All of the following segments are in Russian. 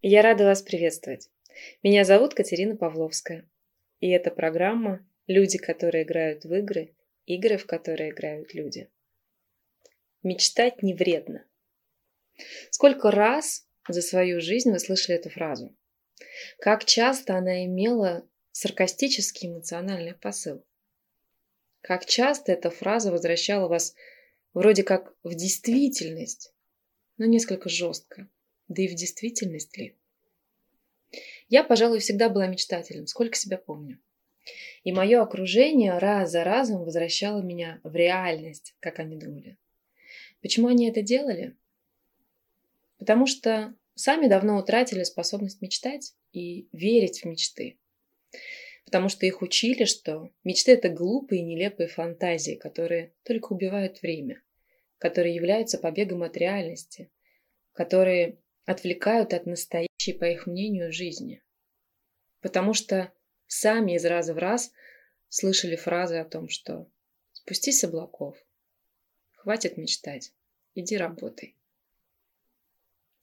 Я рада вас приветствовать. Меня зовут Катерина Павловская. И это программа «Люди, которые играют в игры, игры, в которые играют люди». Мечтать не вредно. Сколько раз за свою жизнь вы слышали эту фразу? Как часто она имела саркастический эмоциональный посыл? Как часто эта фраза возвращала вас вроде как в действительность, но несколько жестко. Да и в действительность ли? Я, пожалуй, всегда была мечтателем, сколько себя помню. И мое окружение раз за разом возвращало меня в реальность, как они думали. Почему они это делали? Потому что сами давно утратили способность мечтать и верить в мечты. Потому что их учили, что мечты – это глупые и нелепые фантазии, которые только убивают время, которые являются побегом от реальности, которые отвлекают от настоящей, по их мнению, жизни. Потому что сами из раза в раз слышали фразы о том, что «спустись с облаков, хватит мечтать, иди работай».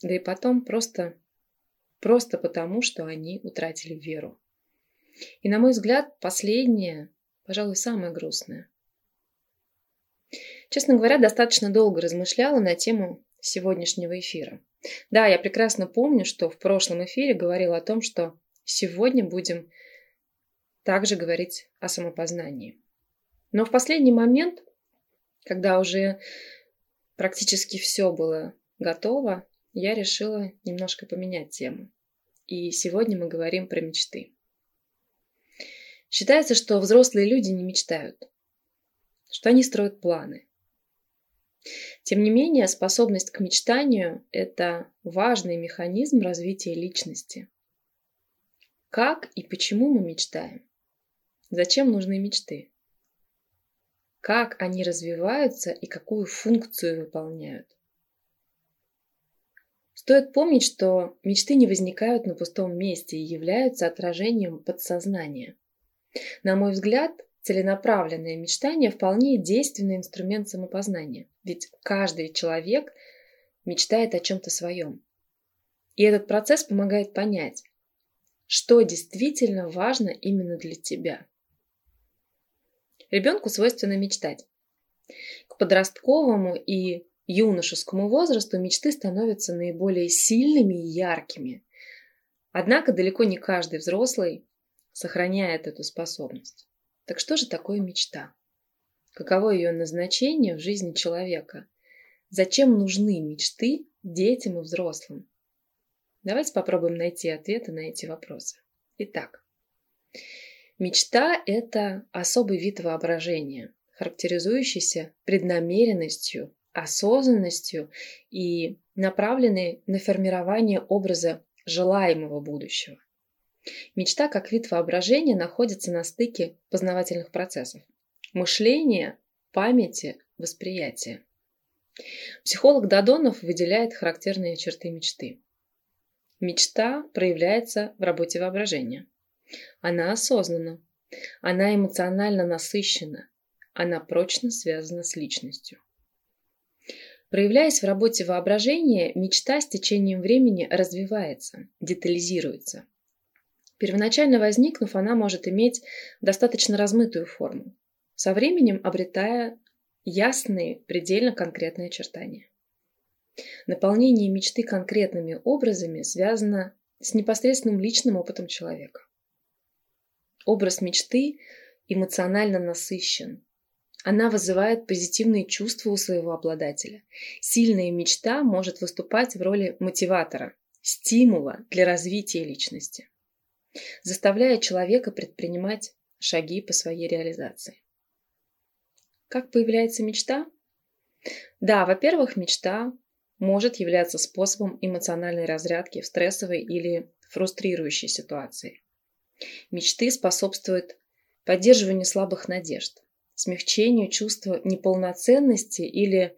Да и потом просто, просто потому, что они утратили веру. И, на мой взгляд, последнее, пожалуй, самое грустное. Честно говоря, достаточно долго размышляла на тему сегодняшнего эфира. Да, я прекрасно помню, что в прошлом эфире говорила о том, что сегодня будем также говорить о самопознании. Но в последний момент, когда уже практически все было готово, я решила немножко поменять тему. И сегодня мы говорим про мечты. Считается, что взрослые люди не мечтают, что они строят планы, тем не менее, способность к мечтанию – это важный механизм развития личности. Как и почему мы мечтаем? Зачем нужны мечты? Как они развиваются и какую функцию выполняют? Стоит помнить, что мечты не возникают на пустом месте и являются отражением подсознания. На мой взгляд, целенаправленное мечтание вполне действенный инструмент самопознания. Ведь каждый человек мечтает о чем-то своем. И этот процесс помогает понять, что действительно важно именно для тебя. Ребенку свойственно мечтать. К подростковому и юношескому возрасту мечты становятся наиболее сильными и яркими. Однако далеко не каждый взрослый сохраняет эту способность. Так что же такое мечта? Каково ее назначение в жизни человека? Зачем нужны мечты детям и взрослым? Давайте попробуем найти ответы на эти вопросы. Итак, мечта – это особый вид воображения, характеризующийся преднамеренностью, осознанностью и направленный на формирование образа желаемого будущего. Мечта как вид воображения находится на стыке познавательных процессов – мышления, памяти, восприятия. Психолог Дадонов выделяет характерные черты мечты. Мечта проявляется в работе воображения. Она осознанна, она эмоционально насыщена, она прочно связана с личностью. Проявляясь в работе воображения, мечта с течением времени развивается, детализируется – Первоначально возникнув, она может иметь достаточно размытую форму, со временем обретая ясные, предельно конкретные очертания. Наполнение мечты конкретными образами связано с непосредственным личным опытом человека. Образ мечты эмоционально насыщен. Она вызывает позитивные чувства у своего обладателя. Сильная мечта может выступать в роли мотиватора, стимула для развития личности заставляя человека предпринимать шаги по своей реализации. Как появляется мечта? Да, во-первых, мечта может являться способом эмоциональной разрядки в стрессовой или фрустрирующей ситуации. Мечты способствуют поддерживанию слабых надежд, смягчению чувства неполноценности или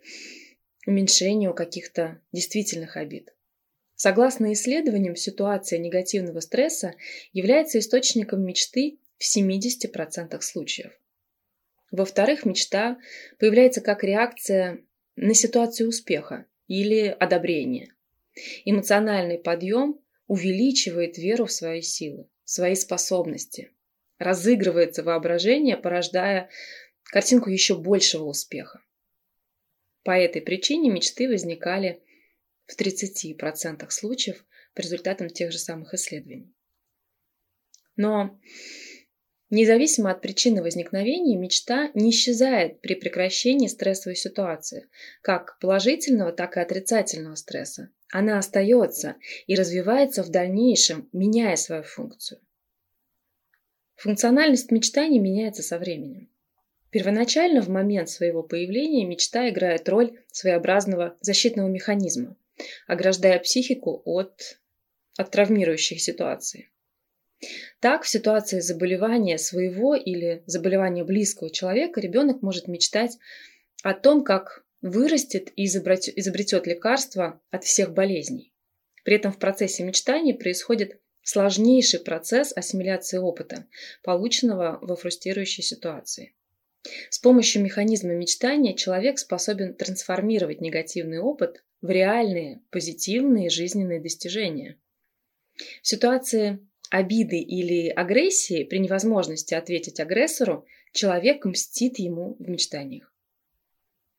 уменьшению каких-то действительных обид. Согласно исследованиям, ситуация негативного стресса является источником мечты в 70% случаев. Во-вторых, мечта появляется как реакция на ситуацию успеха или одобрения. Эмоциональный подъем увеличивает веру в свои силы, в свои способности. Разыгрывается воображение, порождая картинку еще большего успеха. По этой причине мечты возникали в 30% случаев по результатам тех же самых исследований. Но независимо от причины возникновения, мечта не исчезает при прекращении стрессовой ситуации, как положительного, так и отрицательного стресса. Она остается и развивается в дальнейшем, меняя свою функцию. Функциональность мечтаний меняется со временем. Первоначально в момент своего появления мечта играет роль своеобразного защитного механизма, ограждая психику от, от травмирующих ситуаций. Так, в ситуации заболевания своего или заболевания близкого человека ребенок может мечтать о том, как вырастет и изобретет лекарство от всех болезней. При этом в процессе мечтания происходит сложнейший процесс ассимиляции опыта, полученного во фрустрирующей ситуации. С помощью механизма мечтания человек способен трансформировать негативный опыт в реальные, позитивные жизненные достижения. В ситуации обиды или агрессии при невозможности ответить агрессору человек мстит ему в мечтаниях.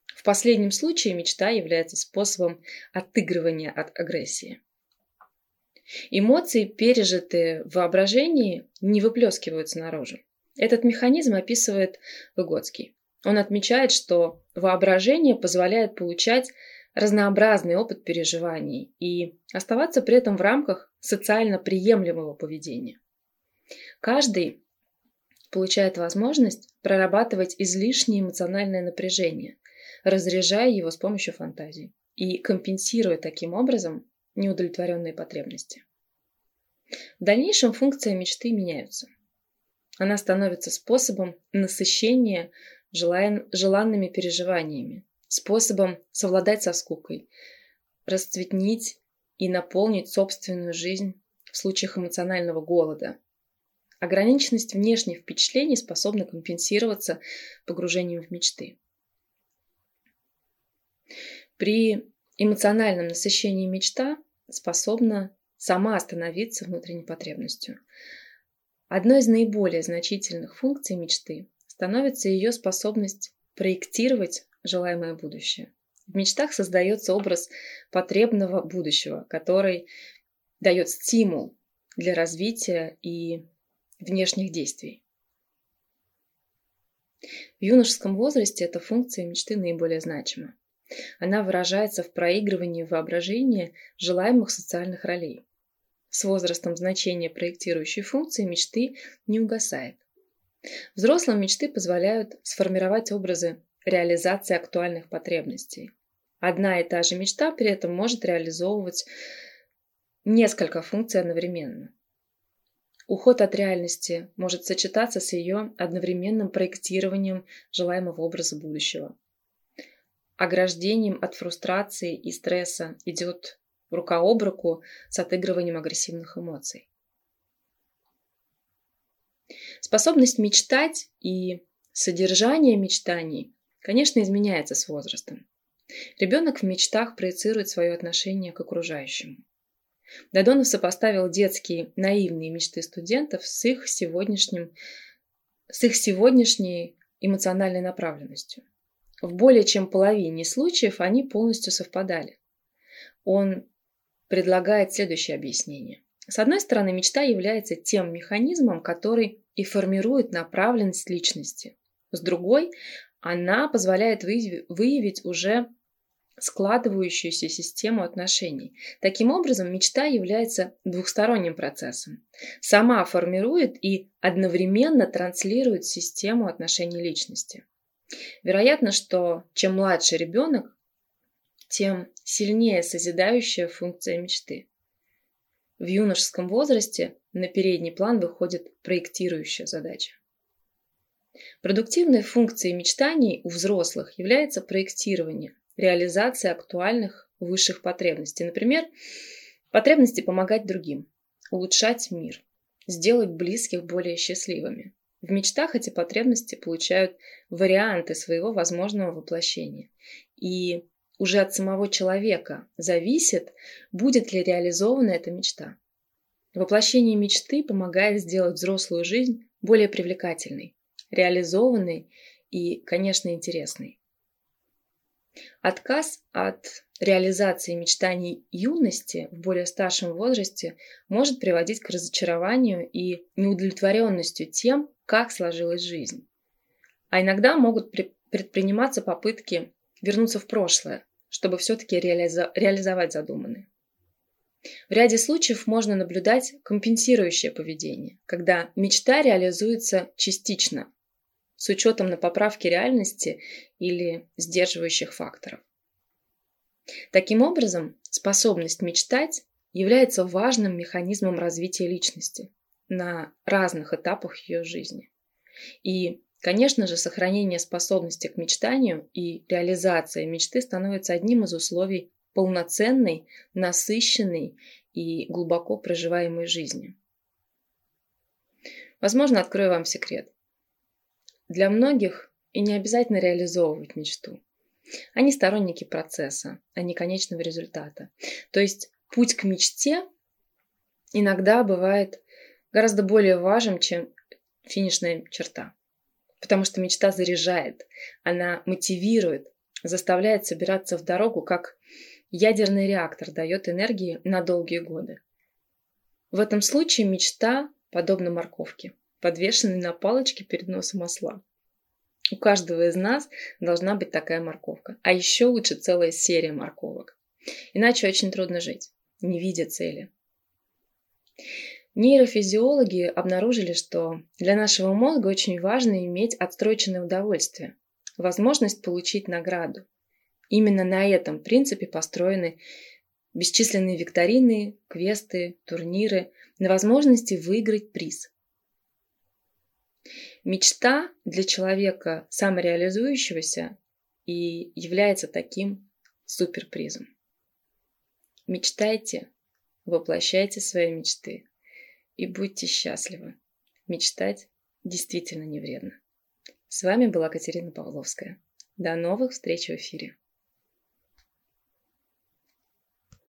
В последнем случае мечта является способом отыгрывания от агрессии. Эмоции, пережитые в воображении, не выплескиваются наружу. Этот механизм описывает Выгодский. Он отмечает, что воображение позволяет получать разнообразный опыт переживаний и оставаться при этом в рамках социально приемлемого поведения. Каждый получает возможность прорабатывать излишнее эмоциональное напряжение, разряжая его с помощью фантазии и компенсируя таким образом неудовлетворенные потребности. В дальнейшем функции мечты меняются. Она становится способом насыщения желанными переживаниями, способом совладать со скукой, расцветнить и наполнить собственную жизнь в случаях эмоционального голода. Ограниченность внешних впечатлений способна компенсироваться погружением в мечты. При эмоциональном насыщении мечта способна сама становиться внутренней потребностью. Одной из наиболее значительных функций мечты становится ее способность проектировать желаемое будущее. В мечтах создается образ потребного будущего, который дает стимул для развития и внешних действий. В юношеском возрасте эта функция мечты наиболее значима. Она выражается в проигрывании воображения желаемых социальных ролей. С возрастом значение проектирующей функции мечты не угасает. Взрослым мечты позволяют сформировать образы реализации актуальных потребностей. Одна и та же мечта при этом может реализовывать несколько функций одновременно. Уход от реальности может сочетаться с ее одновременным проектированием желаемого образа будущего. Ограждением от фрустрации и стресса идет рука об руку с отыгрыванием агрессивных эмоций. Способность мечтать и содержание мечтаний, конечно, изменяется с возрастом. Ребенок в мечтах проецирует свое отношение к окружающему. Дадонов сопоставил детские наивные мечты студентов с их, сегодняшним, с их сегодняшней эмоциональной направленностью. В более чем половине случаев они полностью совпадали. Он предлагает следующее объяснение. С одной стороны, мечта является тем механизмом, который и формирует направленность личности. С другой, она позволяет выявить уже складывающуюся систему отношений. Таким образом, мечта является двухсторонним процессом. Сама формирует и одновременно транслирует систему отношений личности. Вероятно, что чем младше ребенок, тем сильнее созидающая функция мечты. В юношеском возрасте на передний план выходит проектирующая задача. Продуктивной функцией мечтаний у взрослых является проектирование, реализация актуальных высших потребностей. Например, потребности помогать другим, улучшать мир, сделать близких более счастливыми. В мечтах эти потребности получают варианты своего возможного воплощения. И уже от самого человека зависит, будет ли реализована эта мечта. Воплощение мечты помогает сделать взрослую жизнь более привлекательной, реализованной и, конечно, интересной. Отказ от реализации мечтаний юности в более старшем возрасте может приводить к разочарованию и неудовлетворенностью тем, как сложилась жизнь. А иногда могут предприниматься попытки вернуться в прошлое, чтобы все-таки реализо- реализовать задуманное. В ряде случаев можно наблюдать компенсирующее поведение, когда мечта реализуется частично, с учетом на поправки реальности или сдерживающих факторов. Таким образом, способность мечтать является важным механизмом развития личности на разных этапах ее жизни. И Конечно же, сохранение способности к мечтанию и реализация мечты становится одним из условий полноценной, насыщенной и глубоко проживаемой жизни. Возможно, открою вам секрет. Для многих и не обязательно реализовывать мечту. Они сторонники процесса, а не конечного результата. То есть путь к мечте иногда бывает гораздо более важен, чем финишная черта. Потому что мечта заряжает, она мотивирует, заставляет собираться в дорогу, как ядерный реактор дает энергии на долгие годы. В этом случае мечта подобна морковке, подвешенной на палочке перед носом осла. У каждого из нас должна быть такая морковка, а еще лучше целая серия морковок. Иначе очень трудно жить, не видя цели. Нейрофизиологи обнаружили, что для нашего мозга очень важно иметь отстроченное удовольствие, возможность получить награду. Именно на этом принципе построены бесчисленные викторины, квесты, турниры на возможности выиграть приз. Мечта для человека самореализующегося и является таким суперпризом. Мечтайте, воплощайте свои мечты и будьте счастливы. Мечтать действительно не вредно. С вами была Катерина Павловская. До новых встреч в эфире.